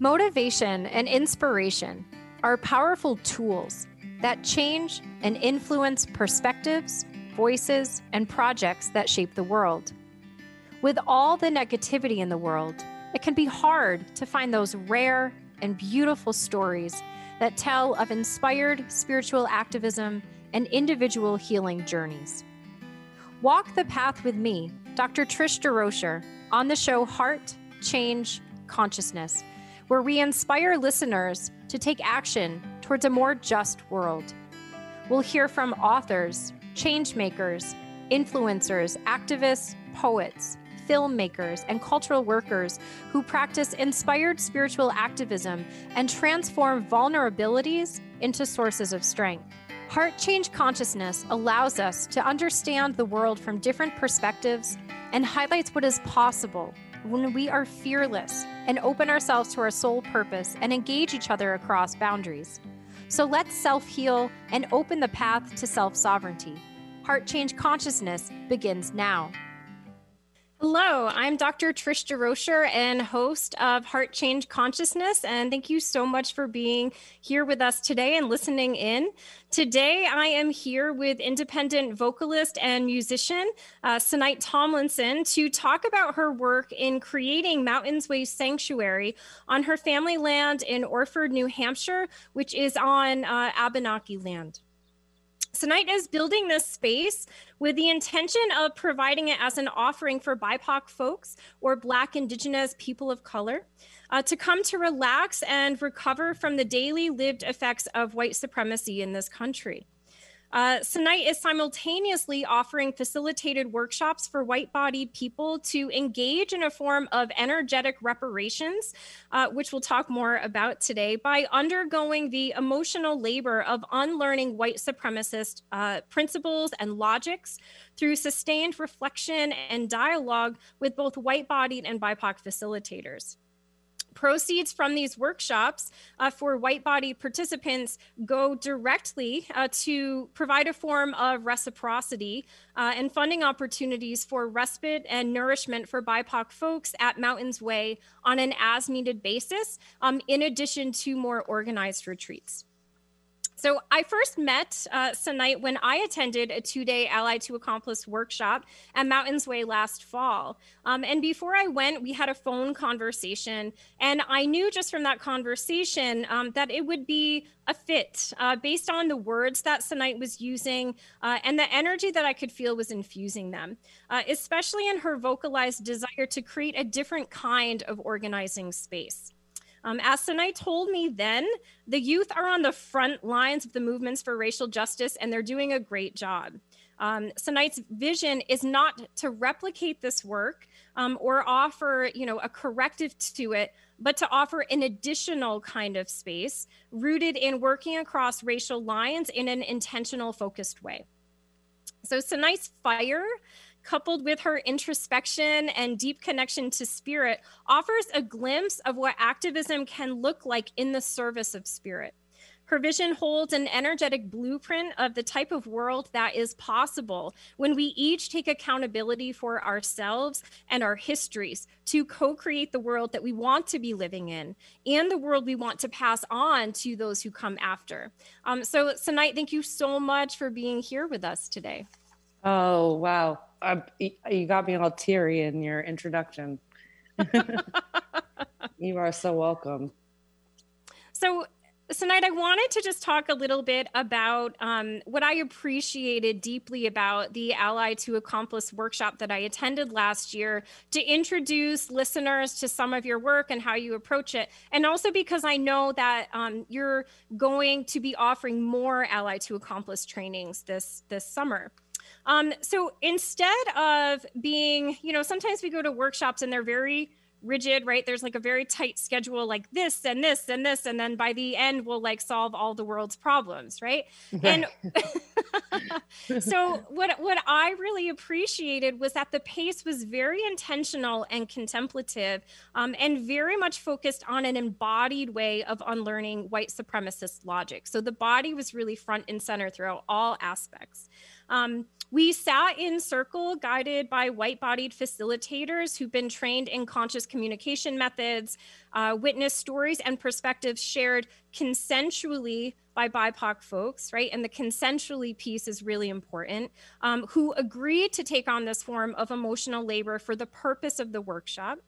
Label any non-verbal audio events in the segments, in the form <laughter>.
Motivation and inspiration are powerful tools that change and influence perspectives, voices, and projects that shape the world. With all the negativity in the world, it can be hard to find those rare and beautiful stories that tell of inspired spiritual activism and individual healing journeys. Walk the path with me, Dr. Trish DeRocher, on the show Heart, Change, Consciousness where we inspire listeners to take action towards a more just world. We'll hear from authors, changemakers, influencers, activists, poets, filmmakers, and cultural workers who practice inspired spiritual activism and transform vulnerabilities into sources of strength. Heart Change Consciousness allows us to understand the world from different perspectives and highlights what is possible when we are fearless and open ourselves to our soul purpose and engage each other across boundaries. So let's self heal and open the path to self sovereignty. Heart Change Consciousness begins now. Hello, I'm Dr. Trish DeRocher and host of Heart Change Consciousness. And thank you so much for being here with us today and listening in. Today, I am here with independent vocalist and musician uh, Tomlinson to talk about her work in creating Mountains Way Sanctuary on her family land in Orford, New Hampshire, which is on uh, Abenaki land. Sanait is building this space with the intention of providing it as an offering for BIPOC folks or Black, Indigenous people of color uh, to come to relax and recover from the daily lived effects of white supremacy in this country. Uh, is simultaneously offering facilitated workshops for white bodied people to engage in a form of energetic reparations, uh, which we'll talk more about today, by undergoing the emotional labor of unlearning white supremacist uh, principles and logics through sustained reflection and dialogue with both white bodied and BIPOC facilitators proceeds from these workshops uh, for white body participants go directly uh, to provide a form of reciprocity uh, and funding opportunities for respite and nourishment for BIPOC folks at Mountains Way on an as needed basis, um, in addition to more organized retreats. So I first met uh, Sanait when I attended a two-day Ally to Accomplice workshop at Mountains Way last fall. Um, and before I went, we had a phone conversation, and I knew just from that conversation um, that it would be a fit uh, based on the words that Sanait was using uh, and the energy that I could feel was infusing them, uh, especially in her vocalized desire to create a different kind of organizing space. Um, as Sanait told me then, the youth are on the front lines of the movements for racial justice, and they're doing a great job. Um, Sanait's vision is not to replicate this work um, or offer, you know, a corrective to it, but to offer an additional kind of space rooted in working across racial lines in an intentional, focused way. So Sanait's fire coupled with her introspection and deep connection to spirit, offers a glimpse of what activism can look like in the service of spirit. Her vision holds an energetic blueprint of the type of world that is possible when we each take accountability for ourselves and our histories to co create the world that we want to be living in and the world we want to pass on to those who come after. Um, so, Sanait, thank you so much for being here with us today. Oh, wow. Uh, you got me all teary in your introduction. <laughs> you are so welcome. So, tonight I wanted to just talk a little bit about um, what I appreciated deeply about the Ally to Accomplice workshop that I attended last year to introduce listeners to some of your work and how you approach it. And also because I know that um, you're going to be offering more Ally to Accomplice trainings this, this summer. Um, so instead of being, you know, sometimes we go to workshops and they're very rigid, right? There's like a very tight schedule, like this and this and this, and then by the end, we'll like solve all the world's problems, right? and <laughs> so <laughs> what what I really appreciated was that the pace was very intentional and contemplative, um, and very much focused on an embodied way of unlearning white supremacist logic. So the body was really front and center throughout all aspects. Um, we sat in circle guided by white bodied facilitators who've been trained in conscious communication methods, uh, witness stories and perspectives shared consensually by BIPOC folks, right? And the consensually piece is really important, um, who agreed to take on this form of emotional labor for the purpose of the workshop.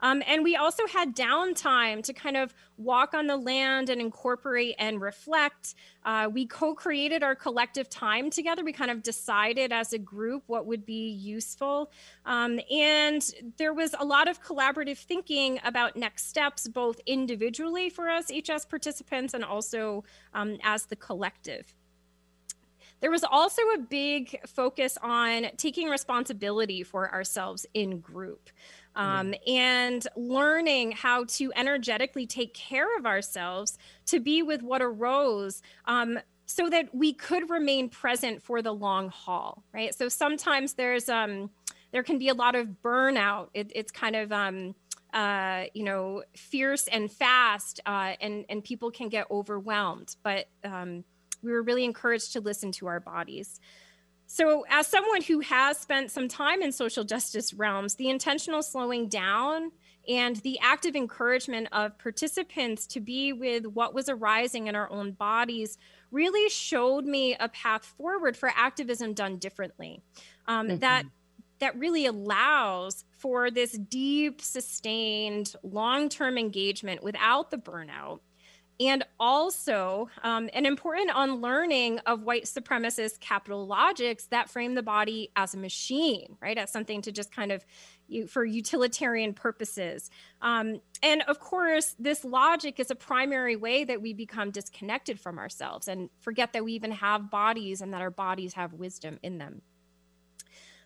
Um, and we also had downtime to kind of walk on the land and incorporate and reflect. Uh, we co created our collective time together. We kind of decided as a group what would be useful. Um, and there was a lot of collaborative thinking about next steps, both individually for us HS participants and also um, as the collective. There was also a big focus on taking responsibility for ourselves in group um, and learning how to energetically take care of ourselves to be with what arose. Um, so that we could remain present for the long haul, right? So sometimes there's um, there can be a lot of burnout. It, it's kind of um, uh, you know fierce and fast, uh, and and people can get overwhelmed. But um, we were really encouraged to listen to our bodies. So, as someone who has spent some time in social justice realms, the intentional slowing down and the active encouragement of participants to be with what was arising in our own bodies really showed me a path forward for activism done differently. Um, mm-hmm. That that really allows for this deep, sustained, long term engagement without the burnout and also um, an important unlearning of white supremacist capital logics that frame the body as a machine, right? As something to just kind of you, for utilitarian purposes. Um, and of course, this logic is a primary way that we become disconnected from ourselves and forget that we even have bodies and that our bodies have wisdom in them.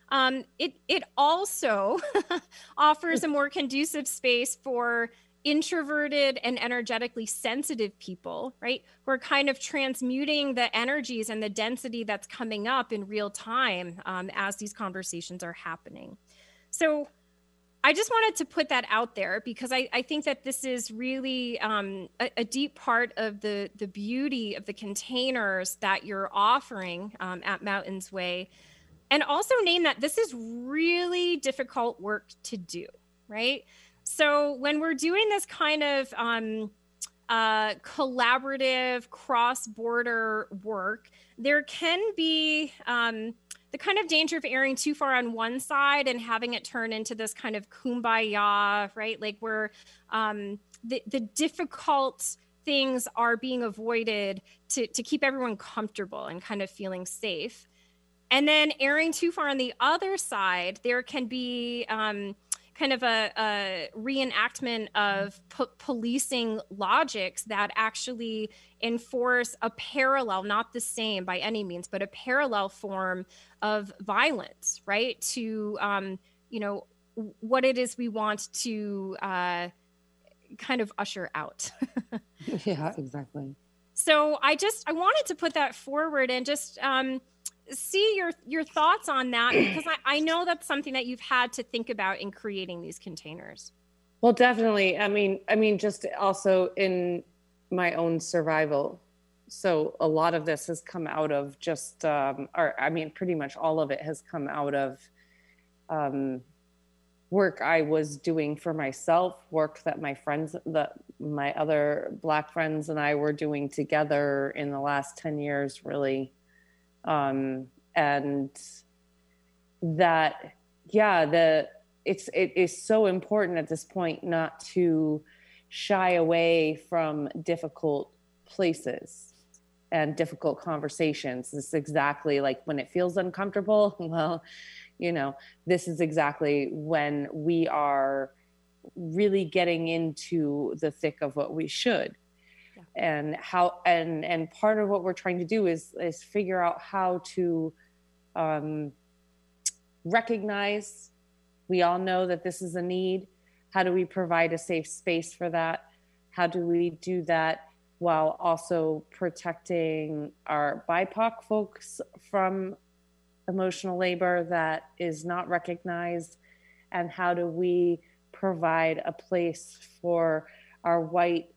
Um, it, it also <laughs> offers a more conducive space for introverted and energetically sensitive people, right? Who are kind of transmuting the energies and the density that's coming up in real time um, as these conversations are happening. So I just wanted to put that out there because I, I think that this is really um, a, a, deep part of the, the beauty of the containers that you're offering um, at Mountains Way. And also name that this is really difficult work to do, right? So when we're doing this kind of um, uh, collaborative cross-border work, there can be um, the kind of danger of erring too far on one side and having it turn into this kind of kumbaya, right? Like where um, the, the difficult things are being avoided to, to keep everyone comfortable and kind of feeling safe. And then erring too far on the other side, there can be um, kind of a, a reenactment of po- policing logics that actually enforce a parallel, not the same by any means, but a parallel form of violence, right? To, um, you know, what it is we want to uh, kind of usher out. <laughs> yeah, exactly. So I just I wanted to put that forward and just um, see your your thoughts on that because I, I know that's something that you've had to think about in creating these containers. Well, definitely. I mean, I mean, just also in my own survival. So a lot of this has come out of just, um, or I mean, pretty much all of it has come out of um, work I was doing for myself, work that my friends, that my other Black friends and I were doing together in the last 10 years, really um, and that yeah the it's it is so important at this point not to shy away from difficult places and difficult conversations. This is exactly like when it feels uncomfortable <laughs> well you know this is exactly when we are really getting into the thick of what we should and how and and part of what we're trying to do is is figure out how to um, recognize we all know that this is a need. How do we provide a safe space for that? How do we do that while also protecting our bipoc folks from emotional labor that is not recognized? And how do we provide a place for our white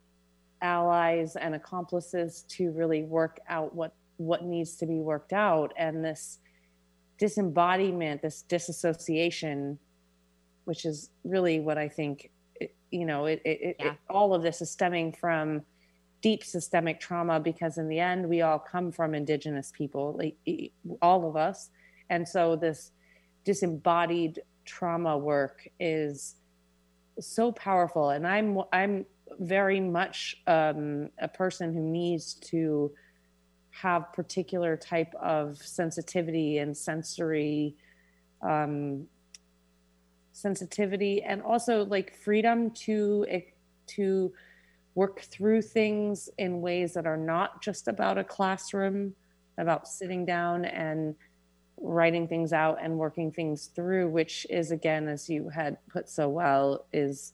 allies and accomplices to really work out what what needs to be worked out and this disembodiment, this disassociation, which is really what I think, you know, it, it, yeah. it, all of this is stemming from deep systemic trauma because in the end, we all come from indigenous people, like all of us. And so this disembodied trauma work is so powerful. And I'm, I'm very much um, a person who needs to have particular type of sensitivity and sensory um, sensitivity and also like freedom to to work through things in ways that are not just about a classroom about sitting down and writing things out and working things through which is again as you had put so well is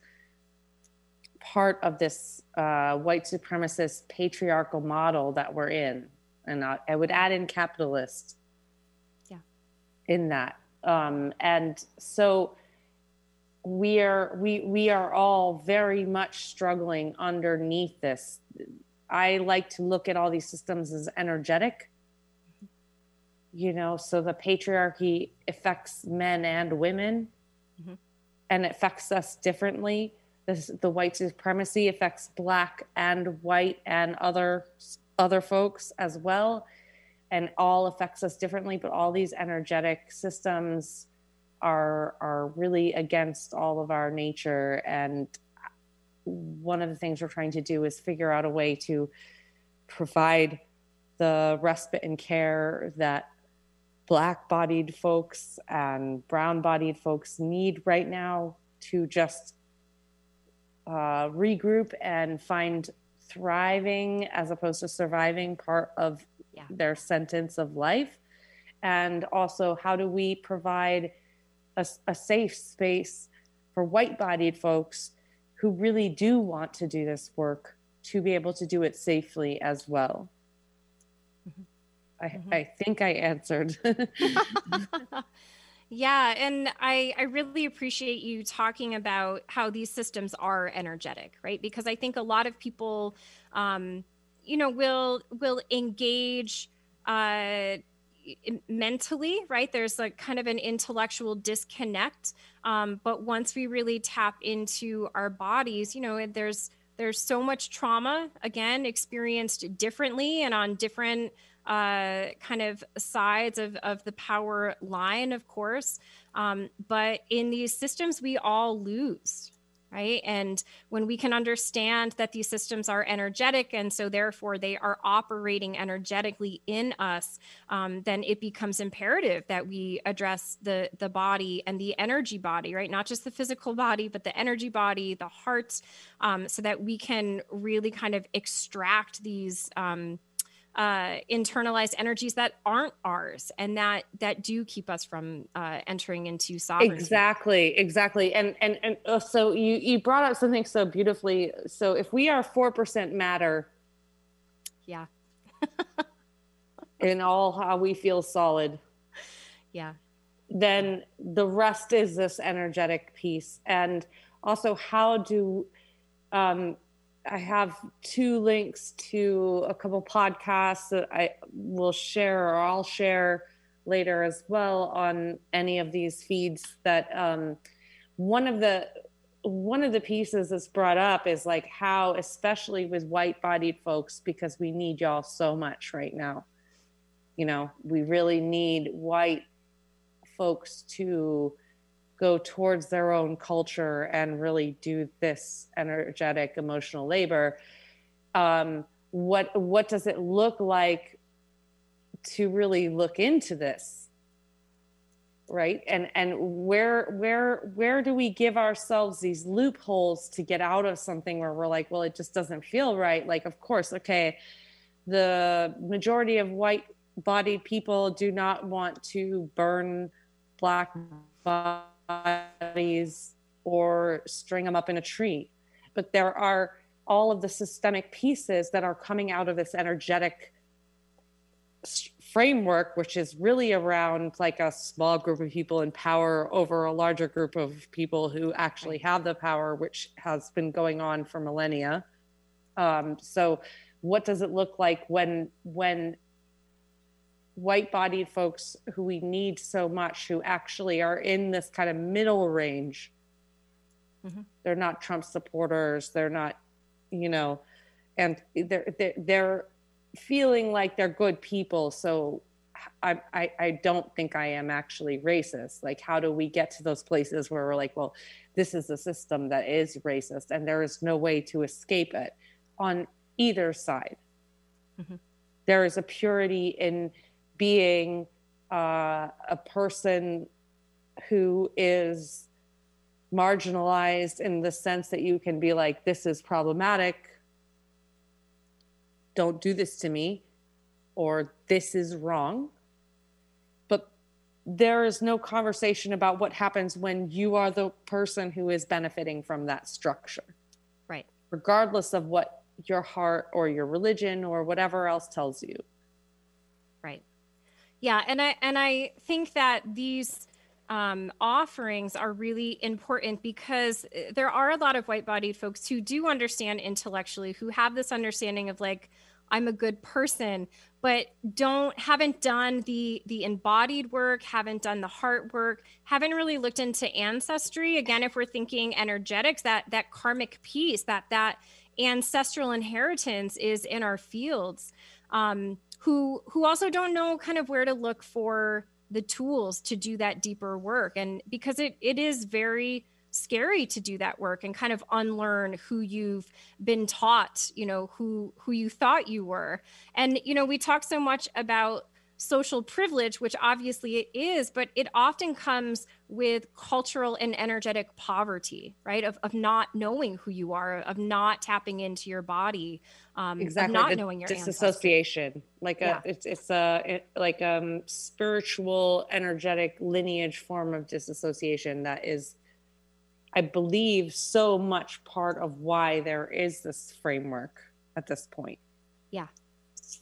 part of this uh, white supremacist patriarchal model that we're in. And I, I would add in capitalist yeah. in that. Um, and so we are we we are all very much struggling underneath this. I like to look at all these systems as energetic. You know so the patriarchy affects men and women. Mm-hmm. and it affects us differently the white supremacy affects black and white and other other folks as well. And all affects us differently but all these energetic systems are are really against all of our nature. And one of the things we're trying to do is figure out a way to provide the respite and care that black bodied folks and brown bodied folks need right now to just uh, regroup and find thriving as opposed to surviving part of yeah. their sentence of life and also how do we provide a, a safe space for white bodied folks who really do want to do this work to be able to do it safely as well mm-hmm. I, mm-hmm. I think i answered <laughs> <laughs> Yeah, and I I really appreciate you talking about how these systems are energetic, right? Because I think a lot of people, um, you know, will will engage uh, mentally, right? There's like kind of an intellectual disconnect, um, but once we really tap into our bodies, you know, there's there's so much trauma again experienced differently and on different uh, kind of sides of, of the power line, of course. Um, but in these systems, we all lose, right? And when we can understand that these systems are energetic and so therefore they are operating energetically in us, um, then it becomes imperative that we address the the body and the energy body, right? Not just the physical body, but the energy body, the heart, um, so that we can really kind of extract these. Um, uh, internalized energies that aren't ours and that that do keep us from uh, entering into sovereignty. Exactly, exactly. And and and uh, so you you brought up something so beautifully. So if we are four percent matter, yeah, in all how we feel solid, yeah, then the rest is this energetic piece, and also how do um, I have two links to a couple podcasts that I will share or I'll share later as well on any of these feeds that um, one of the one of the pieces that's brought up is like how especially with white bodied folks because we need y'all so much right now. You know we really need white folks to go towards their own culture and really do this energetic emotional labor um, what what does it look like to really look into this? Right? And and where where where do we give ourselves these loopholes to get out of something where we're like well it just doesn't feel right? Like of course okay the majority of white bodied people do not want to burn black bodies or string them up in a tree. But there are all of the systemic pieces that are coming out of this energetic framework, which is really around like a small group of people in power over a larger group of people who actually have the power, which has been going on for millennia. Um, so, what does it look like when when white bodied folks who we need so much who actually are in this kind of middle range. Mm-hmm. They're not Trump supporters. They're not, you know, and they're, they're, they're feeling like they're good people. So I, I, I don't think I am actually racist. Like, how do we get to those places where we're like, well, this is a system that is racist and there is no way to escape it on either side? Mm-hmm. There is a purity in being uh, a person who is marginalized in the sense that you can be like, this is problematic. Don't do this to me, or this is wrong. But there is no conversation about what happens when you are the person who is benefiting from that structure. Right. Regardless of what your heart or your religion or whatever else tells you. Yeah, and I and I think that these um, offerings are really important because uh, there are a lot of white-bodied folks who do understand intellectually, who have this understanding of like I'm a good person, but don't haven't done the the embodied work, haven't done the heart work, haven't really looked into ancestry. Again, if we're thinking energetics, that that karmic piece, that that ancestral inheritance is in our fields. Um, who who also don't know kind of where to look for the tools to do that deeper work and because it it is very scary to do that work and kind of unlearn who you've been taught you know who who you thought you were and you know we talk so much about social privilege, which obviously it is, but it often comes with cultural and energetic poverty, right? Of, of not knowing who you are, of not tapping into your body, um, exactly. not the knowing your disassociation, ancestors. like a yeah. it's it's a it, like um spiritual, energetic lineage form of disassociation that is, I believe, so much part of why there is this framework at this point. Yeah,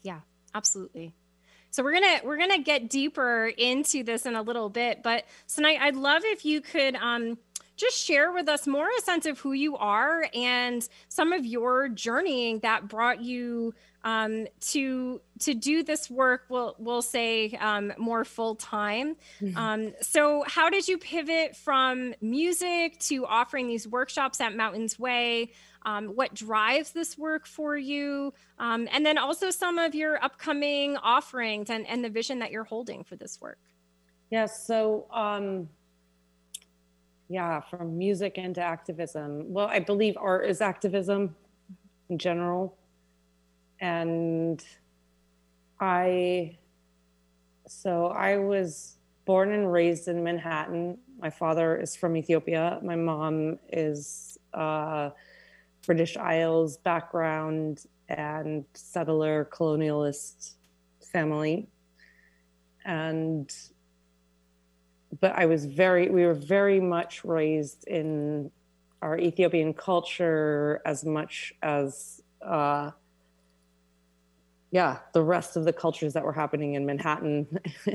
yeah, absolutely. So we're gonna we're gonna get deeper into this in a little bit, but tonight I'd love if you could um, just share with us more a sense of who you are and some of your journeying that brought you um, to to do this work. We'll we'll say um, more full time. Mm-hmm. Um, so, how did you pivot from music to offering these workshops at Mountains Way? um, what drives this work for you, um, and then also some of your upcoming offerings and, and the vision that you're holding for this work. Yes. Yeah, so, um, yeah, from music into activism. Well, I believe art is activism in general. And I, so I was born and raised in Manhattan. My father is from Ethiopia. My mom is uh, British Isles background and settler colonialist family. And but I was very we were very much raised in our Ethiopian culture as much as uh, yeah, the rest of the cultures that were happening in Manhattan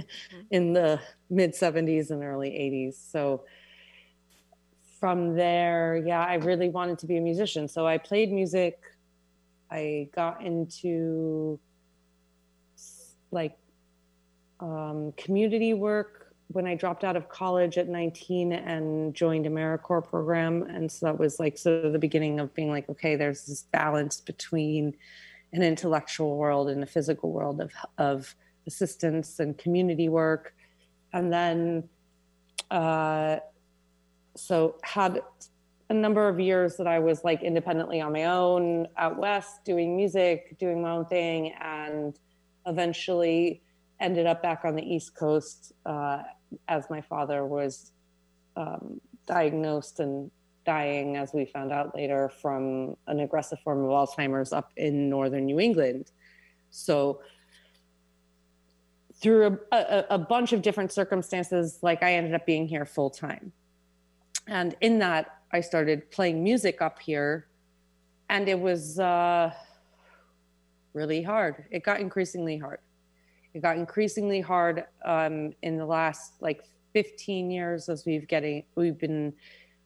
<laughs> in the mid 70s and early 80s. So from there, yeah, I really wanted to be a musician. So I played music. I got into like um, community work when I dropped out of college at 19 and joined AmeriCorps program. And so that was like sort of the beginning of being like, okay, there's this balance between an intellectual world and a physical world of, of assistance and community work. And then uh, so had a number of years that I was like independently on my own out west doing music, doing my own thing, and eventually ended up back on the East Coast uh, as my father was um, diagnosed and dying, as we found out later, from an aggressive form of Alzheimer's up in northern New England. So through a, a, a bunch of different circumstances, like I ended up being here full time and in that i started playing music up here and it was uh, really hard. It got increasingly hard it got increasingly hard um, in the last like 15 years as we've getting we've been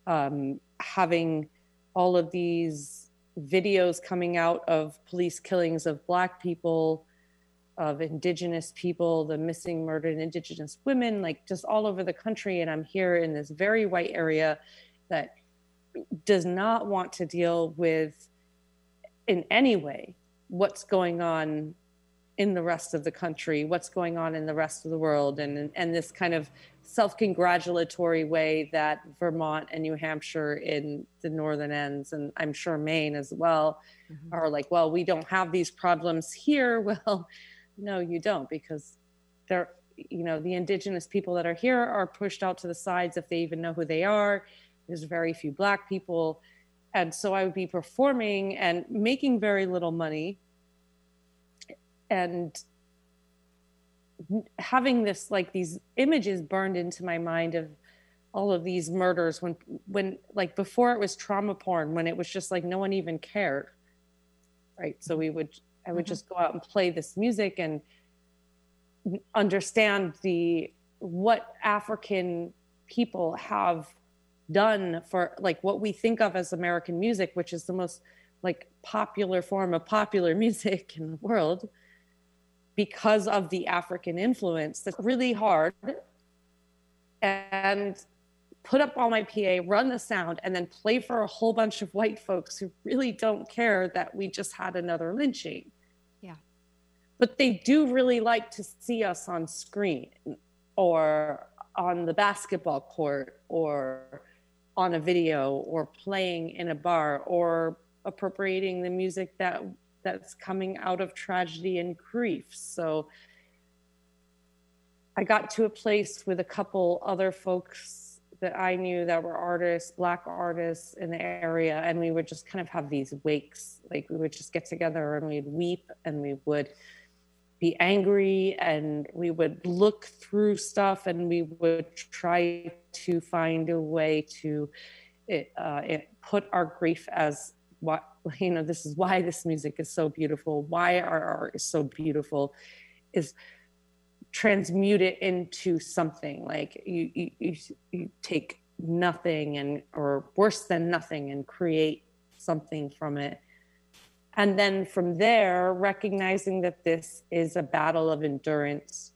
um, having all of these videos coming out of police killings of black people of indigenous people the missing murdered indigenous women like just all over the country. And i'm here in this very white area that does not want to deal with in any way what's going on in the rest of the country, what's going on in the rest of the world, and and this kind of self-congratulatory way that Vermont and New Hampshire in the northern ends, and I'm sure Maine as well, mm-hmm. are like, well, we don't have these problems here. <laughs> Well, no, you don't, because they're you know the indigenous people that are here are pushed out to the sides if they even know who they are. There's very few black people. And so I would be performing and making very little money and having this like these images burned into my mind of all of these murders when when like before it was trauma porn when it was just like no one even cared right so we would i would mm-hmm. just go out and play this music and understand the what african people have done for like what we think of as american music which is the most like popular form of popular <laughs> music in the world because of the African influence that's really hard and put up all my PA, run the sound, and then play for a whole bunch of white folks who really don't care that we just had another lynching. Yeah. But they do really like to see us on screen or on the basketball court or on a video or playing in a bar or appropriating the music that that's coming out of tragedy and grief. So I got to a place with a couple other folks that I knew that were artists, black artists in the area, and we would just kind of have these wakes. Like we would just get together and we'd weep and we would be angry and we would look through stuff and we would try to find a way to it, uh, it put our grief as what <laughs> you know this is why this music is so beautiful why our art is so beautiful is transmute it into something. Like you you, you, you take nothing and or worse than nothing and create something from it. And then from there recognizing that this is a battle of endurance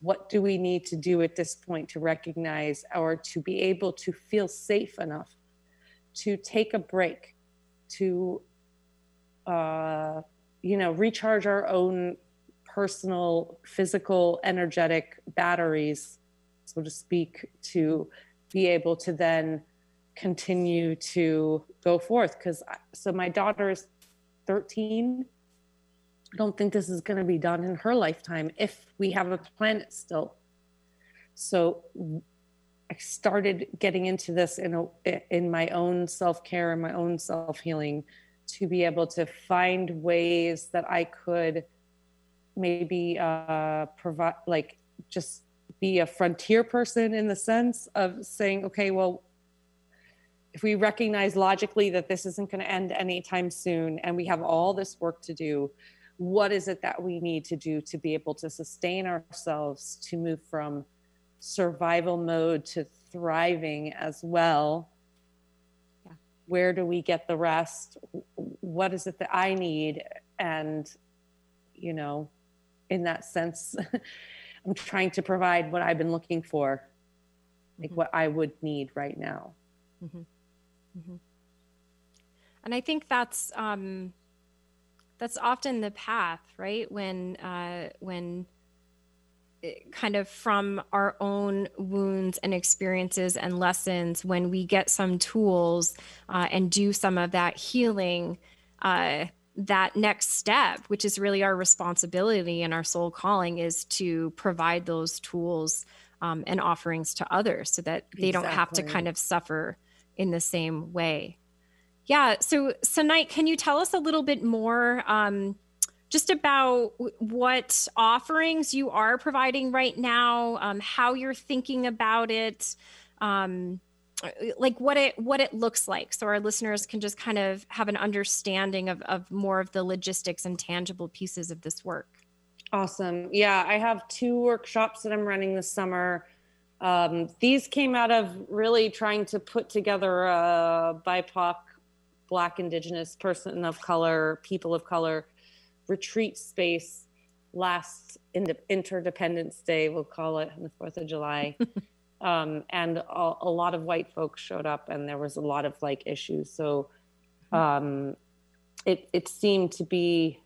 what do we need to do at this point to recognize or to be able to feel safe enough to take a break to uh, you know recharge our own personal physical energetic batteries so to speak to be able to then continue to go forth. Because so my daughter is 13 i don't think this is going to be done in her lifetime if we have a planet still. So I started getting into this in a, in my own self care and my own self healing to be able to find ways that I could maybe uh, provide like just be a frontier person in the sense of saying, okay, well, if we recognize logically that this isn't going to end anytime soon and we have all this work to do, what is it that we need to do to be able to sustain ourselves to move from survival mode to thriving as well yeah. where do we get the rest what is it that i need and you know in that sense <laughs> i'm trying to provide what i've been looking for like mm-hmm. what i would need right now mm-hmm. Mm-hmm. and i think that's um that's often the path right when uh when kind of from our own wounds and experiences and lessons when we get some tools uh, and do some of that healing uh, that next step which is really our responsibility and our soul calling is to provide those tools um, and offerings to others so that they exactly. don't have to kind of suffer in the same way yeah so Sanait can you tell us a little bit more um, just about what offerings you are providing right now, um, how you're thinking about it, um, like what it what it looks like, so our listeners can just kind of have an understanding of, of more of the logistics and tangible pieces of this work. Awesome. Yeah, I have two workshops that I'm running this summer. Um, these came out of really trying to put together a BIPOC, Black, Indigenous person of color, people of color retreat space last in Interdependence Day, we'll call it, on the 4th of July. <laughs> um, and a, a, lot of white folks showed up, and there was a lot of like issues. So um, it, it seemed to be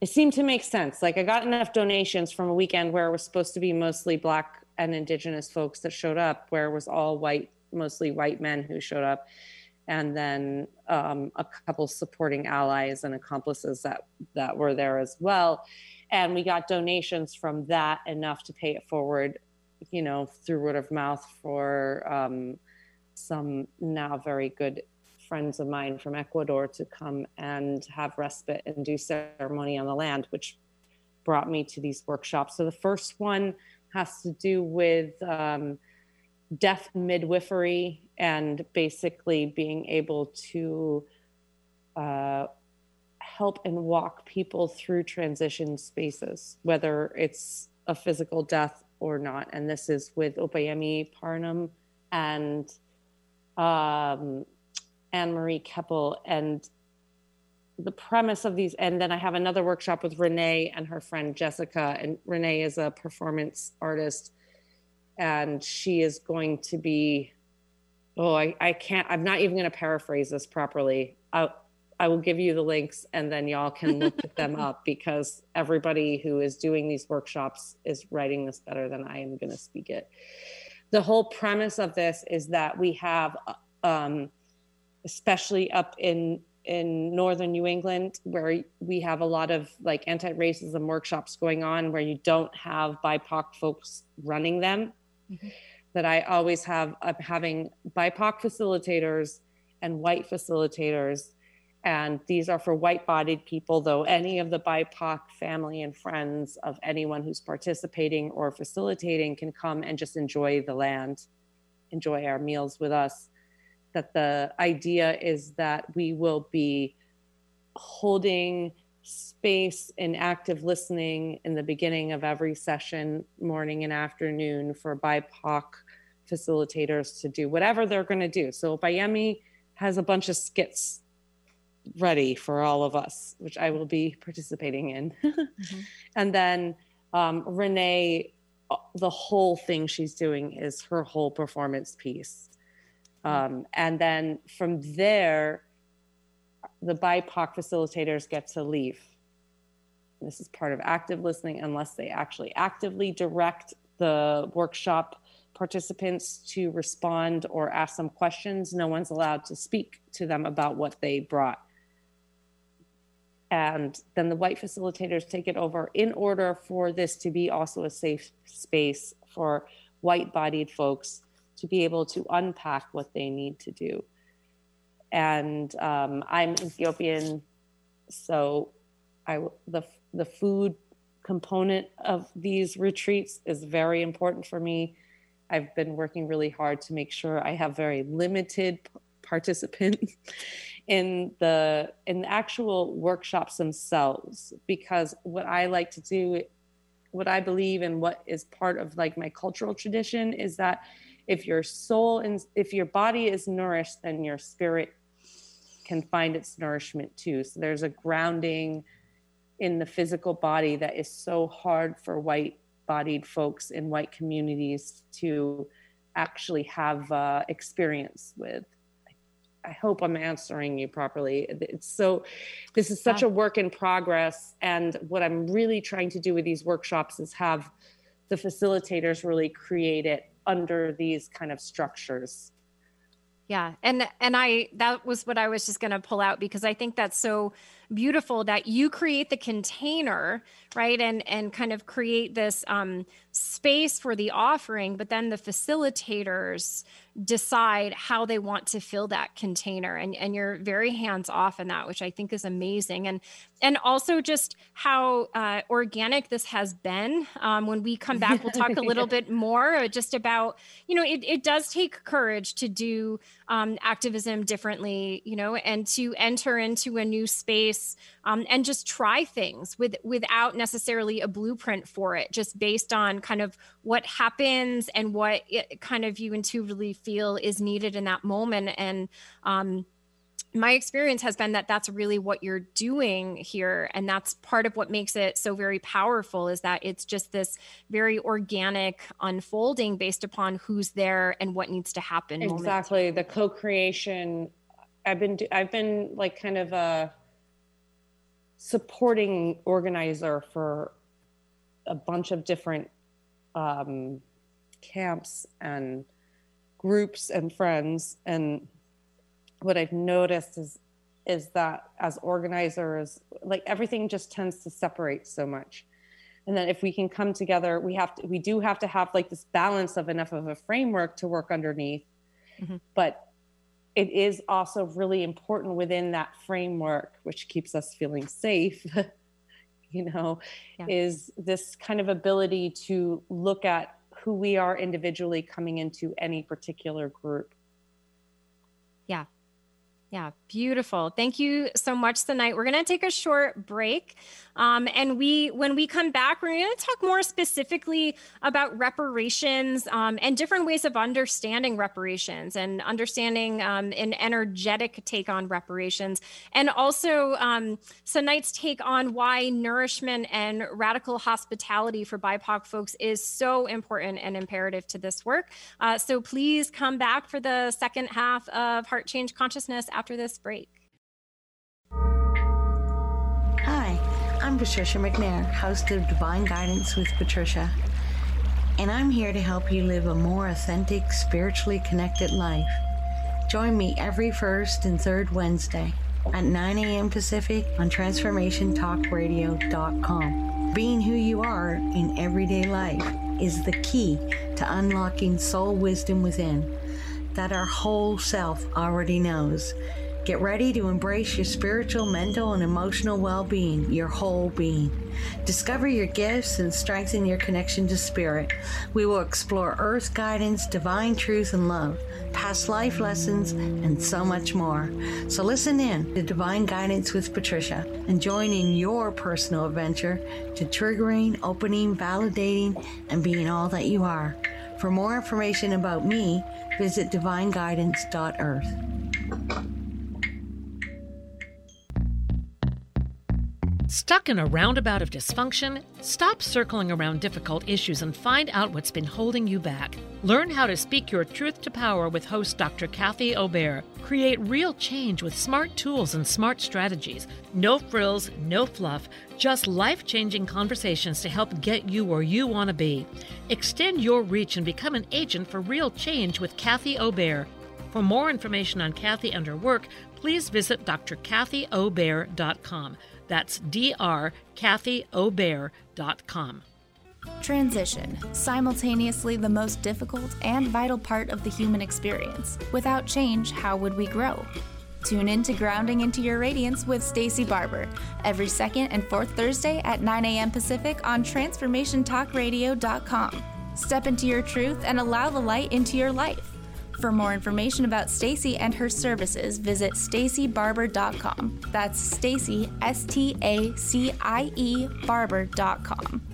it seemed to make sense. Like I got enough donations from a weekend where it was supposed to be mostly black and indigenous folks that showed up, where it was all white, mostly white men who showed up, and then um, a couple supporting allies and accomplices that that were there as well. And we got donations from that enough to pay it forward, you know, through word of mouth for um, some now very good friends of mine from Ecuador to come and have respite and do ceremony on the land, which brought me to these workshops. So the first one has to do with um, death midwifery and basically being able to uh, help and walk people through transition spaces, whether it's a physical death or not. And this is with Opeyemi Parham and um, Anne Marie Keppel. And the premise of these, and then I have another workshop with Renee and her friend Jessica. And Renee is a performance artist, and she is going to be, oh, I, I can't, I'm not even going to paraphrase this properly. I, I will give you the links and then y'all can look <laughs> them up because everybody who is doing these workshops is writing this better than I am going to speak it. The whole premise of this is that we have um, especially up in in northern New England, where we have a lot of like anti-racism workshops going on, where you don't have BIPOC folks running them. Mm-hmm. That I always have I'm having BIPOC facilitators and white facilitators, and these are for white-bodied people. Though any of the BIPOC family and friends of anyone who's participating or facilitating can come and just enjoy the land, enjoy our meals with us that the idea is that we will be holding space and active listening in the beginning of every session, morning and afternoon, for BIPOC facilitators to do whatever they're going to do. So Opeyemi has a bunch of skits ready for all of us, which I will be participating in. mm-hmm. <laughs> And then um, Renee, the whole thing she's doing is her whole performance piece. Um, and then from there, the BIPOC facilitators get to leave. This is part of active listening, unless they actually actively direct the workshop participants to respond or ask them questions. No one's allowed to speak to them about what they brought. And then the white facilitators take it over in order for this to be also a safe space for white bodied folks to be able to unpack what they need to do. And um, I'm Ethiopian, so I the the food component of these retreats is very important for me. I've been working really hard to make sure I have very limited participants <laughs> in the in the actual workshops themselves because what I like to do what I believe and what is part of like my cultural tradition is that if your soul and if your body is nourished then your spirit can find its nourishment too so there's a grounding in the physical body that is so hard for white bodied folks in white communities to actually have uh, experience with I hope I'm answering you properly. It's so, this is such a work in progress. And what I'm really trying to do with these workshops is have the facilitators really create it under these kind of structures yeah and and i that was what i was just going to pull out because i think that's so beautiful that you create the container right and and kind of create this um, space for the offering but then the facilitators decide how they want to fill that container. And and you're very hands off in that which i think is amazing. And and also just how uh, organic this has been. Um, when we come back we'll talk a <laughs> little bit more just about you know it, it does take courage to do um, activism differently you know and to enter into a new space um, and just try things with without necessarily a blueprint for it just based on kind of what happens and what it kind of you intuitively feel is needed in that moment. And um, my experience has been that that's really what you're doing here. And that's part of what makes it so very powerful is that it's just this very organic unfolding based upon who's there and what needs to happen exactly. moment. the co-creation. I've been i've been like kind of a supporting organizer for a bunch of different um, camps and groups and friends and what I've noticed is is that as organizers, like everything just tends to separate so much. And then if we can come together, we have to we do have to have like this balance of enough of a framework to work underneath. Mm-hmm. But it is also really important within that framework, which keeps us feeling safe, <laughs> you know, yeah. is this kind of ability to look at who we are individually coming into any particular group. Yeah, beautiful. Thank you so much Sanait. We're going to take a short break. Um, and we, when we come back, we're going to talk more specifically about reparations um, and different ways of understanding reparations and understanding um, an energetic take on reparations. And also um, Sanait's take on why nourishment and radical hospitality for BIPOC folks is so important and imperative to this work. Uh, so please come back for the second half of Heart Change Consciousness after this break. Hi, I'm Patricia McNair, host of Divine Guidance with Patricia, and I'm here to help you live a more authentic, spiritually connected life. Join me every first and third Wednesday at 9 a.m. Pacific on TransformationTalkRadio.com. Being who you are in everyday life is the key to unlocking soul wisdom within that our whole self already knows Get ready to embrace your spiritual, mental, and emotional well being, your whole being. Discover your gifts and strengthen your connection to spirit. We will explore earth guidance, divine truth, and love, past life lessons, and so much more. So listen in to Divine Guidance with Patricia and join in your personal adventure to triggering, opening, validating, and being all that you are. For more information about me, visit divineguidance.earth. Stuck in a roundabout of dysfunction? Stop circling around difficult issues and find out what's been holding you back. Learn how to speak your truth to power with host Dr. Kathy Obear. Create real change with smart tools and smart strategies. No frills, no fluff, just life changing conversations to help get you where you want to be. Extend your reach and become an agent for real change with Kathy Obear. For more information on Kathy and her work, please visit drkathyobear.com. That's drkathyobear.com. Transition, simultaneously the most difficult and vital part of the human experience. Without change, how would we grow? Tune in to Grounding into Your Radiance with Stacie Barber every second and fourth Thursday at 9 a.m. Pacific on TransformationTalkRadio.com. Step into your truth and allow the light into your life. For more information about Stacie and her services, visit staciebarber.com. That's Stacie S T A C I E barber.com.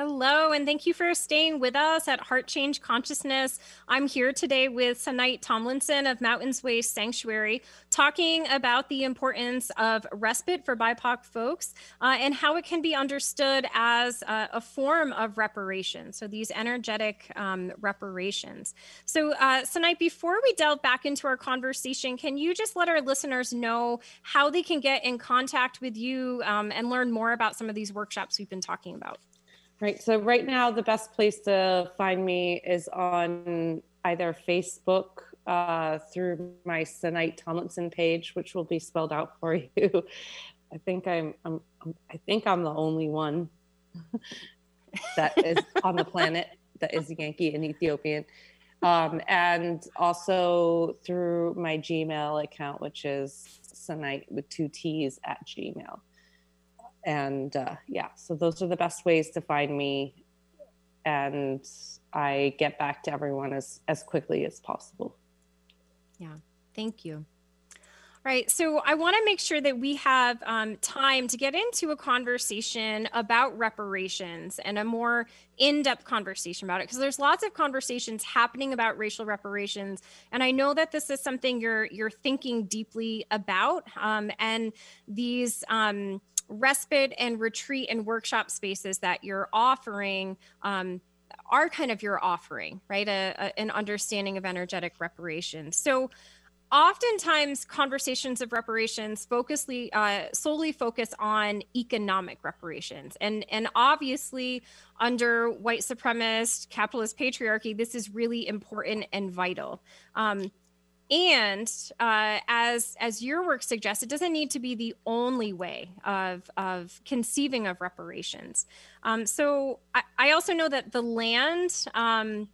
Hello, and thank you for staying with us at Heart Change Consciousness. I'm here today with Sanait Tomlinson of Mountains Way Sanctuary, talking about the importance of respite for BIPOC folks uh, and how it can be understood as uh, a form of reparation. So, these energetic um, reparations. So, uh, Sanait, before we delve back into our conversation, can you just let our listeners know how they can get in contact with you um, and learn more about some of these workshops we've been talking about? Right. So right now, the best place to find me is on either Facebook uh, through my Sanait Tomlinson page, which will be spelled out for <laughs> you. I think I'm, I'm, I think I'm the only one <laughs> that is on the planet that is Yankee and Ethiopian. um, and also through my Gmail account, which is Sanait with two T's at Gmail. And uh, yeah, so those are the best ways to find me. And I get back to everyone as, as quickly as possible. Yeah, thank you. Right. So I want to make sure that we have um, time to get into a conversation about reparations and a more in depth conversation about it because there's lots of conversations happening about racial reparations. And I know that this is something you're, you're thinking deeply about. Um, and these, um, respite and retreat and workshop spaces that you're offering um, are kind of your offering, right? A, a, an understanding of energetic reparations. So, oftentimes conversations of reparations focusly uh, solely focus on economic reparations and and obviously under white supremacist capitalist patriarchy this is really important and vital um, and uh, as as your work suggests it doesn't need to be the only way of of conceiving of reparations. Um, so I, I, also know that the land um,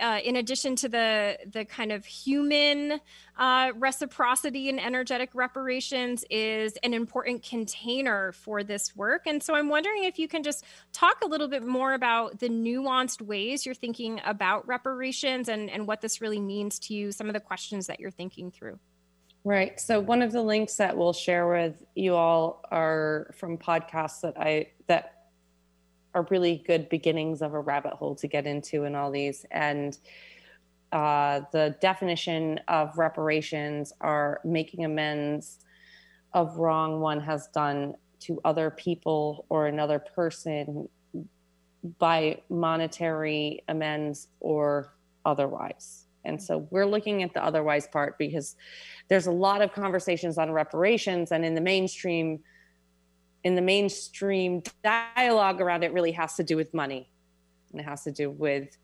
uh, in addition to the the kind of human uh, reciprocity and energetic reparations, is an important container for this work. And so I'm wondering if you can just talk a little bit more about the nuanced ways you're thinking about reparations and, and what this really means to you, some of the questions that you're thinking through. Right. So one of the links that we'll share with you all are from podcasts that I that are really good beginnings of a rabbit hole to get into in all these. And uh, the definition of reparations are making amends of wrong one has done to other people or another person by monetary amends or otherwise. And so we're looking at the otherwise part because there's a lot of conversations on reparations, and in the mainstream, in the mainstream dialogue around it really has to do with money. And it has to do with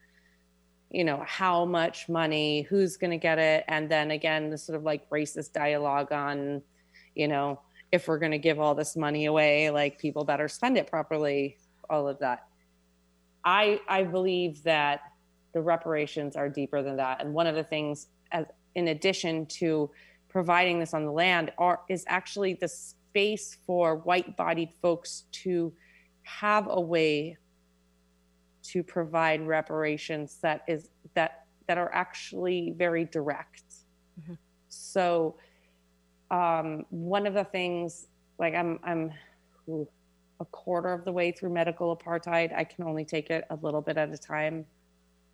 you know how much money who's going to get it and then again the sort of like racist dialogue on you know if we're going to give all this money away like people better spend it properly all of that. I i believe that the reparations are deeper than that. And one of the things as in addition to providing this on the land are is actually this space for white bodied folks to have a way to provide reparations that is that that are actually very direct mm-hmm. so um, one of the things like i'm i'm ooh, a quarter of the way through medical apartheid i can only take it a little bit at a time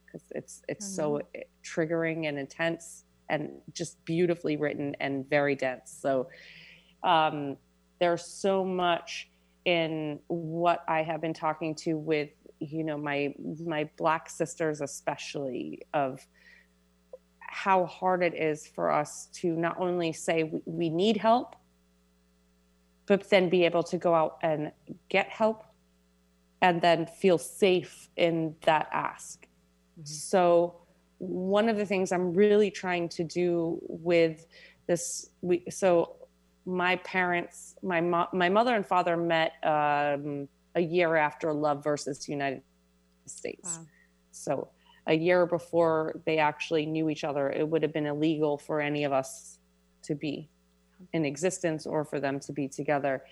because it's it's mm-hmm. so triggering and intense and just beautifully written and very dense so um, there's so much in what I have been talking to with you know my my black sisters especially of how hard it is for us to not only say we, we need help but then be able to go out and get help and then feel safe in that ask mm-hmm. so one of the things i'm really trying to do with this we so my parents, my mo- my mother and father met um, a year after Love versus United States. Wow. So a year before they actually knew each other, it would have been illegal for any of us to be in existence or for them to be together.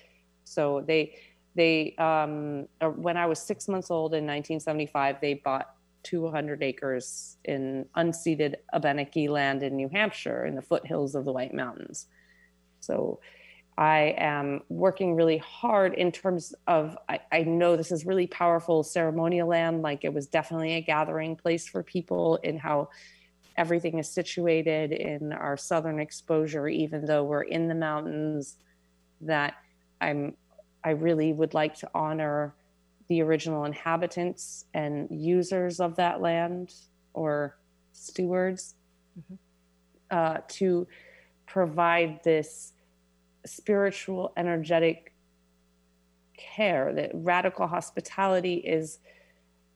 So they they um, uh, when I was six months old in 1975, they bought 200 acres in unceded Abenaki land in New Hampshire in the foothills of the White Mountains. So I am working really hard in terms of, I, I, know this is really powerful ceremonial land. Like it was definitely a gathering place for people in how everything is situated in our southern exposure, even though we're in the mountains, that I'm, I really would like to honor the original inhabitants and users of that land or stewards mm-hmm. uh, to provide this spiritual, energetic care. That radical hospitality is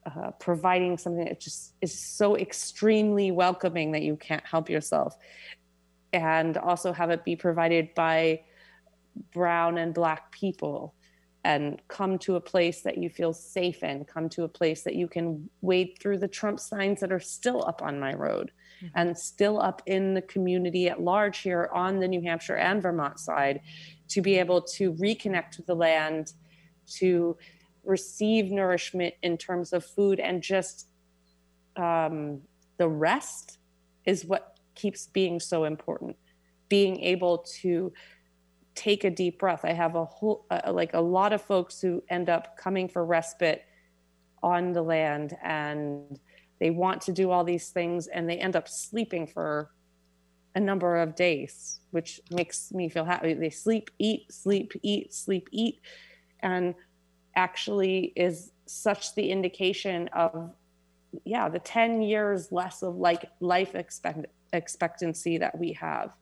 uh, providing something that just is so extremely welcoming that you can't help yourself. And also have it be provided by brown and black people and come to a place that you feel safe in, come to a place that you can wade through the Trump signs that are still up on my road. And still up in the community at large here on the New Hampshire and Vermont side to be able to reconnect with the land, to receive nourishment in terms of food and just um, the rest is what keeps being so important. Being able to take a deep breath. I have a whole, uh, like a lot of folks who end up coming for respite on the land and they want to do all these things and they end up sleeping for a number of days, which makes me feel happy. They sleep, eat, sleep, eat, sleep, eat, and actually is such the indication of, yeah, the 10 years less of like life expect- expectancy that we have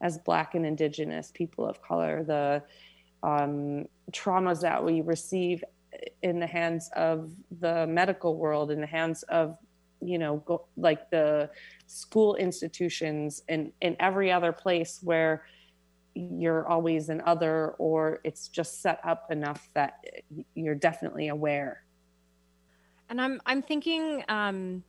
as Black and Indigenous people of color, the um, traumas that we receive in the hands of the medical world, in the hands of, you know, go, like the school institutions and in every other place where you're always an other or it's just set up enough that you're definitely aware. And I'm I'm thinking um,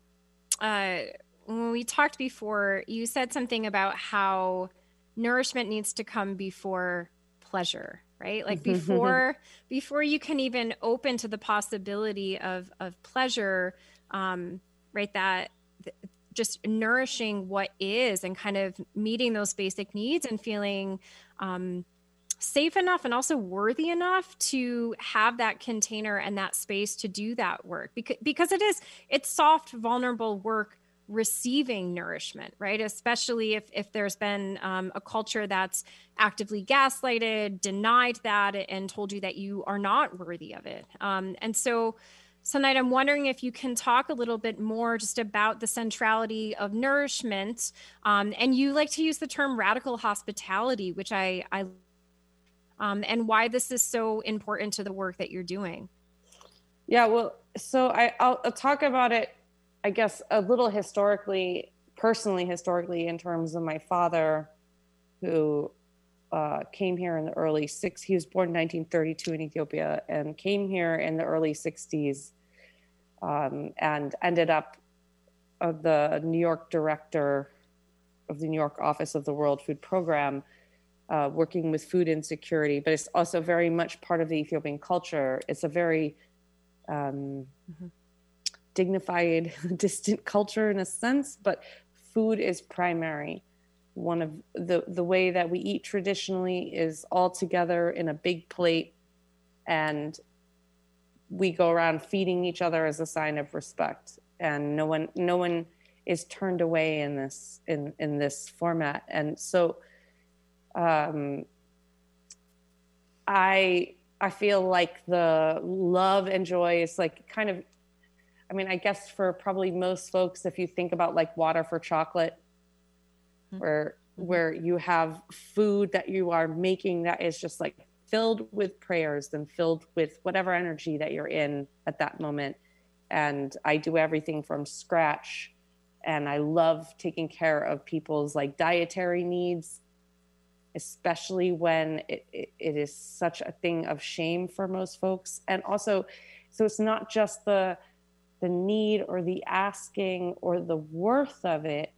uh, when we talked before, you said something about how nourishment needs to come before pleasure right? Like before before you can even open to the possibility of of pleasure um right that th- just nourishing what is and kind of meeting those basic needs and feeling um safe enough and also worthy enough to have that container and that space to do that work. Because because it is it's soft vulnerable work receiving nourishment, right? Especially if, if there's been um, a culture that's actively gaslighted, denied that, and told you that you are not worthy of it. Um, and so, Sanait, I'm wondering if you can talk a little bit more just about the centrality of nourishment. Um, and you like to use the term radical hospitality, which I, I um, and why this is so important to the work that you're doing. Yeah, well, so I, I'll, I'll talk about it I guess a little historically, personally historically, in terms of my father, who uh, came here in the early six. He was born in 1932 in Ethiopia and came here in the early 60s, um, and ended up uh, the New York director of the New York office of the World Food Program. Uh, working with food insecurity, but it's also very much part of the Ethiopian culture. It's a very um, mm-hmm dignified, <laughs> distant culture in a sense, but food is primary. One of the the way that we eat traditionally is all together in a big plate, and we go around feeding each other as a sign of respect. And no one no one is turned away in this in in this format. And so, um, I I feel like the love and joy is like kind of I mean, I guess for probably most folks, if you think about like water for chocolate, mm-hmm. where where you have food that you are making that is just like filled with prayers and filled with whatever energy that you're in at that moment. And I do everything from scratch. And I love taking care of people's like dietary needs, especially when it, it, it is such a thing of shame for most folks. And also, so it's not just the the need or the asking or the worth of it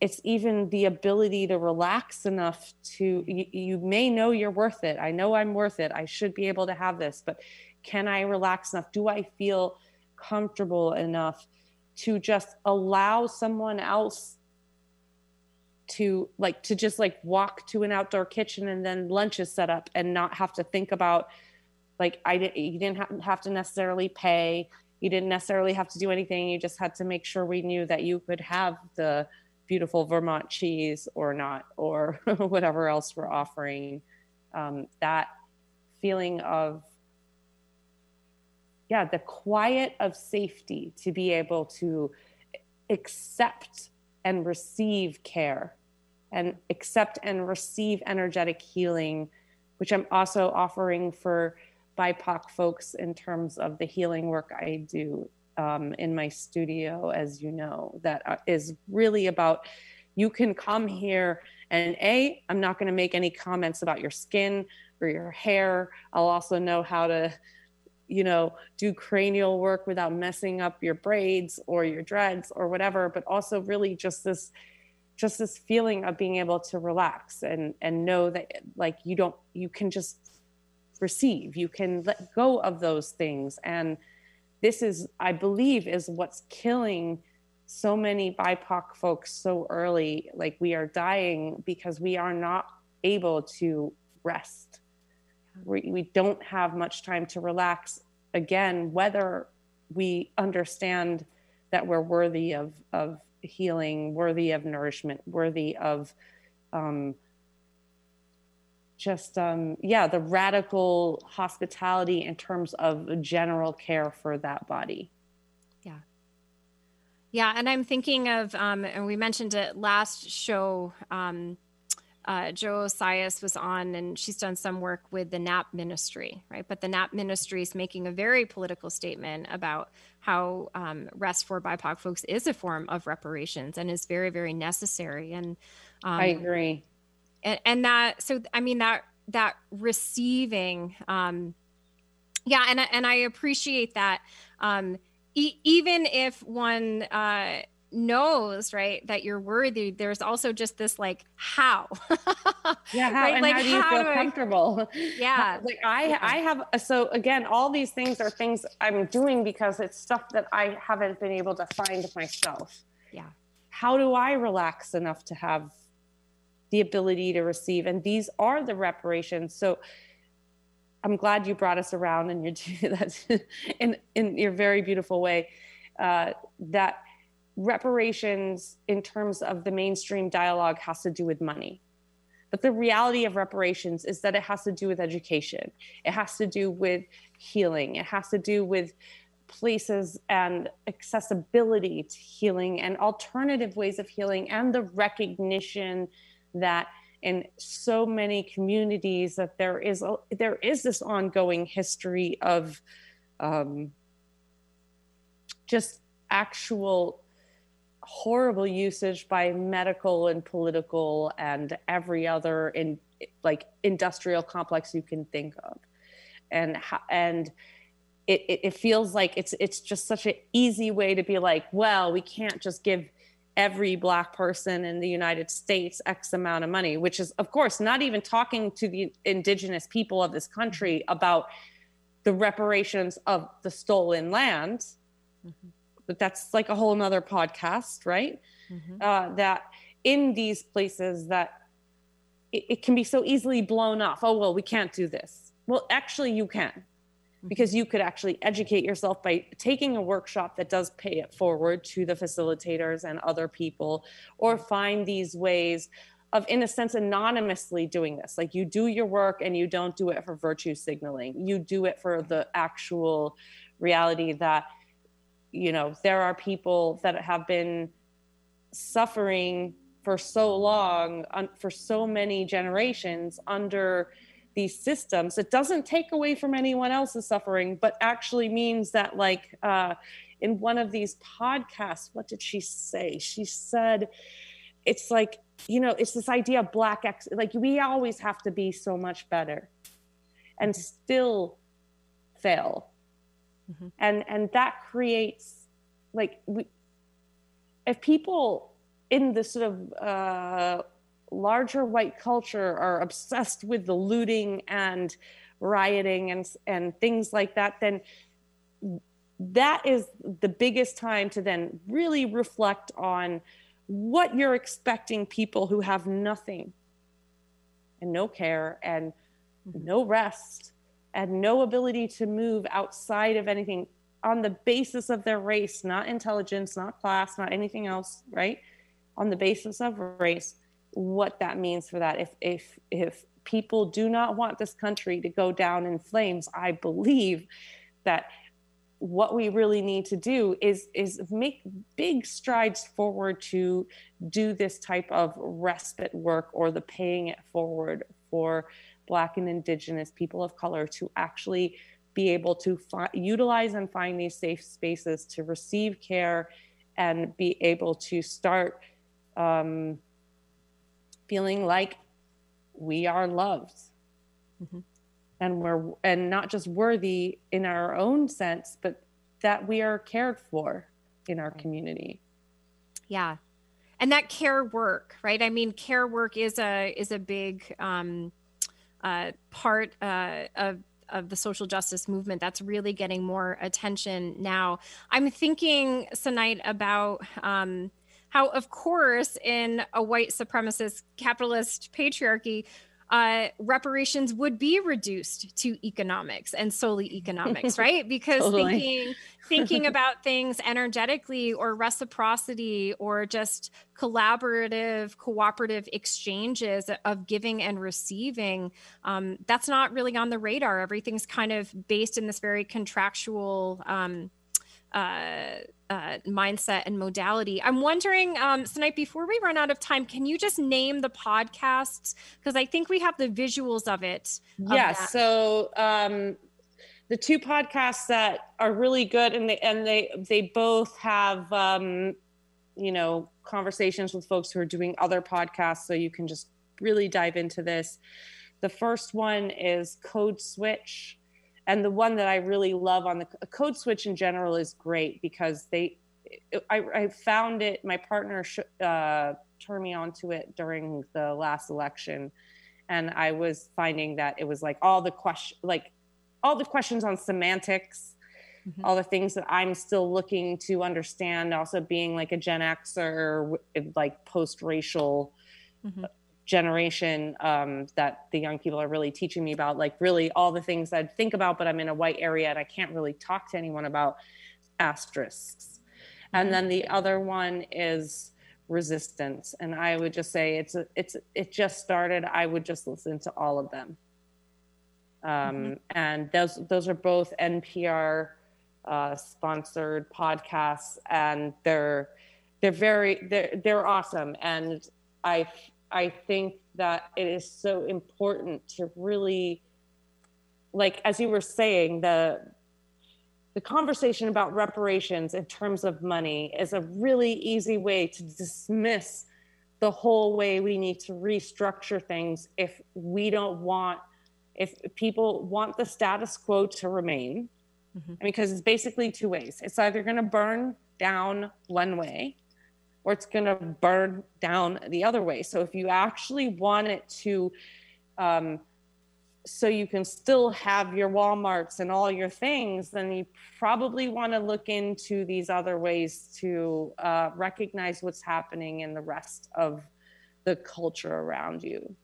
it's even the ability to relax enough to you, you, may know you're worth it. I know i'm worth it. I should be able to have this but can i relax enough? Do i feel comfortable enough to just allow someone else to like to just like walk to an outdoor kitchen and then lunch is set up and not have to think about like i didn't you didn't have to necessarily pay you didn't necessarily have to do anything. You just had to make sure we knew that you could have the beautiful Vermont cheese or not, or <laughs> whatever else we're offering. Um, that feeling of, yeah, the quiet of safety to be able to accept and receive care and accept and receive energetic healing, which I'm also offering for BIPOC folks in terms of the healing work I do um, in my studio, as you know, that uh, really about you can come here And A, I'm not going to make any comments about your skin or your hair. I'll also know how to, you know, do cranial work without messing up your braids or your dreads or whatever, but also really just this just this feeling of being able to relax and and know that like you don't you can just receive. You can let go of those things. And this is i believe is what's killing so many bipoc folks so early. Like we are dying because we are not able to rest. We, we don't have much time to relax. Again whether we understand that we're worthy of of healing worthy of nourishment worthy of um, just um, yeah the radical hospitality in terms of general care for that body yeah yeah and i'm thinking of um, and we mentioned it last show um, uh, Jo Osias was on, and she's done some work with the NAP ministry, right? But the NAP ministry is making a very political statement about how um, rest for BIPOC folks is a form of reparations and is very, very necessary. And um, I agree and, and that so i mean that that receiving um yeah and and i appreciate that um e- even if one uh knows right that you're worthy there's also just this like how. Yeah how, right? and like, how do you how feel do comfortable? I, yeah like i i have so again all these things are things i'm doing because it's stuff that i haven't been able to find myself. Yeah. How do i relax enough to have the ability to receive. And these are the reparations. So I'm glad you brought us around and you're <laughs> doing that in, in your very beautiful way. Uh, that reparations, in terms of the mainstream dialogue, has to do with money. But the reality of reparations is that it has to do with education, it has to do with healing, it has to do with places and accessibility to healing and alternative ways of healing and the recognition that in so many communities that there is a, there is this ongoing history of um, just actual horrible usage by medical and political and every other in like industrial complex you can think of. And and it, it, feels like it's it's just such an easy way to be like well we can't just give every black person in the United States X amount of money, which is, of course, not even talking to the indigenous people of this country about the reparations of the stolen land. Mm-hmm. But that's like a whole nother podcast, right? Mm-hmm. Uh, that in these places that it, it can be so easily blown off. Oh, well, we can't do this. Well, actually, you can because mm-hmm. you could actually educate yourself by taking a workshop that does pay it forward to the facilitators and other people or mm-hmm. find these ways of in a sense anonymously doing this. Like you do your work and you don't do it for virtue signaling. You do it for the mm-hmm. actual reality that you know there are people that have been suffering for so long for so many generations under these systems. It doesn't take away from anyone else's suffering but actually means that like uh, in one of these podcasts what did she say? She said it's like you know it's this idea of black ex like we always have to be so much better and still fail. Mm-hmm. and and that creates like we if people in this sort of uh, larger white culture are obsessed with the looting and rioting and and things like that then that is the biggest time to then really reflect on what you're expecting people who have nothing and no care and mm-hmm. no rest and no ability to move outside of anything on the basis of their race, not intelligence, not class, not anything else, right? On the basis of race, what that means for that. If if if people do not want this country to go down in flames, I believe that what we really need to do is is make big strides forward to do this type of respite work or the paying it forward for black and indigenous people of color to actually be able to fi- utilize and find these safe spaces to receive care and be able to start um, feeling like we are loved. Mm-hmm. and we're and not just worthy in our own sense but that we are cared for in our community. Yeah. And that care work right? I mean care work is a is a big um uh part uh of of the social justice movement that's really getting more attention now. I'm thinking Sanait about um how, of course, in a white supremacist capitalist patriarchy, uh, reparations would be reduced to economics and solely economics, <laughs> right? Because totally. thinking thinking <laughs> about things energetically or reciprocity or just collaborative, cooperative exchanges of giving and receiving, um, that's not really on the radar. Everything's kind of based in this very contractual. Um, uh, uh, mindset and modality. I'm wondering, um, Sanait, before we run out of time, can you just name the podcasts? Because I think we have the visuals of it. Yes. Yeah, so um, the two podcasts that are really good, and they and they they both have um, you know conversations with folks who are doing other podcasts, so you can just really dive into this. The first one is Code Switch and the one that I really love on the code switch in general is great because they, I, I found it. My partner sh- uh, turned me onto it during the last election, and I was finding that it was like all the question, like all the questions on semantics, mm-hmm. all the things that I'm still looking to understand. Also, being like a Gen Xer, like post-racial. Mm-hmm generation um, that the young people are really teaching me about like really all the things i'd think about but i'm in a white area and i can't really talk to anyone about asterisks. And then the other one is resistance. And i would just say it's a, it's it just started. I would just listen to all of them. Um, mm-hmm. and those those are both npr uh, sponsored podcasts and they're they're very they're they're awesome. And i I think that it is so important to really, like as you were saying, the the conversation about reparations in terms of money is a really easy way to dismiss the whole way we need to restructure things if we don't want if people want the status quo to remain mm-hmm. because it's basically two ways it's either going to burn down one way or it's going to burn down the other way. So if you actually want it to, um, so you can still have your Walmarts and all your things, then you probably want to look into these other ways to uh, recognize what's happening in the rest of the culture around you.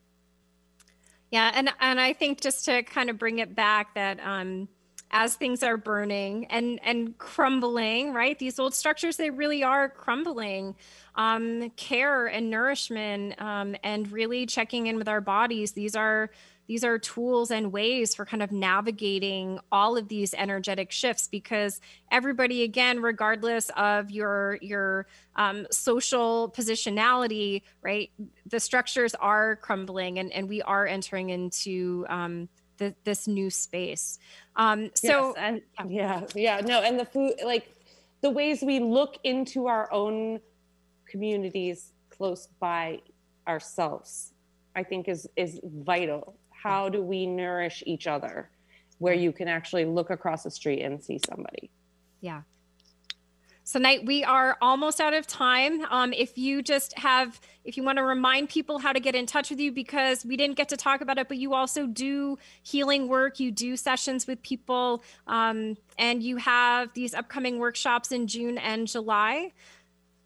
Yeah, and and I think just to kind of bring it back that um, as things are burning and and crumbling right? These old structures they really are crumbling um, care and nourishment um, and really checking in with our bodies. These are these are tools and ways for kind of navigating all of these energetic shifts because everybody again regardless of your your um, social positionality right the structures are crumbling and, and we are entering into um, the, this new space. Um, so, yes, and yeah, yeah, no, and the food, like the ways we look into our own communities close by ourselves, I think is is vital. How do we nourish each other, where you can actually look across the street and see somebody? Yeah, so, Night, we are almost out of time. Um, if you just have, if you want to remind people how to get in touch with you, because we didn't get to talk about it, but you also do healing work, you do sessions with people, um, and you have these upcoming workshops in June and July.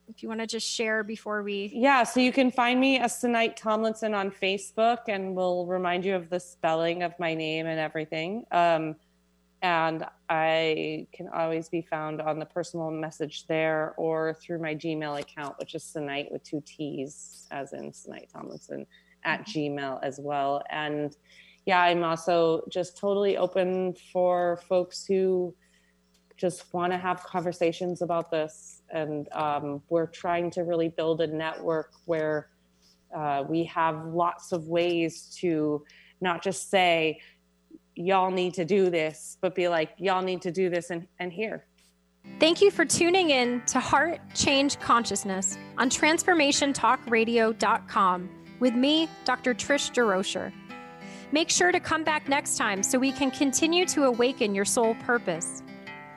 If you want to just share before we. Yeah, so you can find me as Sanait Tomlinson on Facebook, and we'll remind you of the spelling of my name and everything. Um, and I can always be found on the personal message there or through my Gmail account, which is Sanait with two T's, as in Sanait Tomlinson at mm-hmm. Gmail as well. And yeah, I'm also just totally open for folks who just want to have conversations about this. And um, we're trying to really build a network where uh, we have lots of ways to not just say, y'all need to do this, but be like, y'all need to do this and, and here. Thank you for tuning in to Heart Change Consciousness on transformationtalkradio.com with me, Dr. Trish DeRocher. Make sure to come back next time so we can continue to awaken your soul purpose.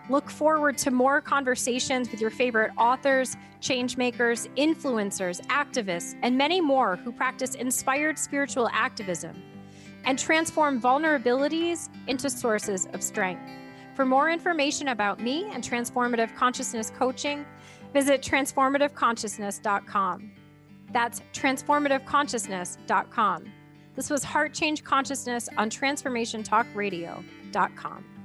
Look forward to more conversations with your favorite authors, changemakers, influencers, activists, and many more who practice inspired spiritual activism and transform vulnerabilities into sources of strength. For more information about me and transformative consciousness coaching, visit transformativeconsciousness.com. That's transformativeconsciousness.com. This was Heart Change Consciousness on transformationtalkradio.com.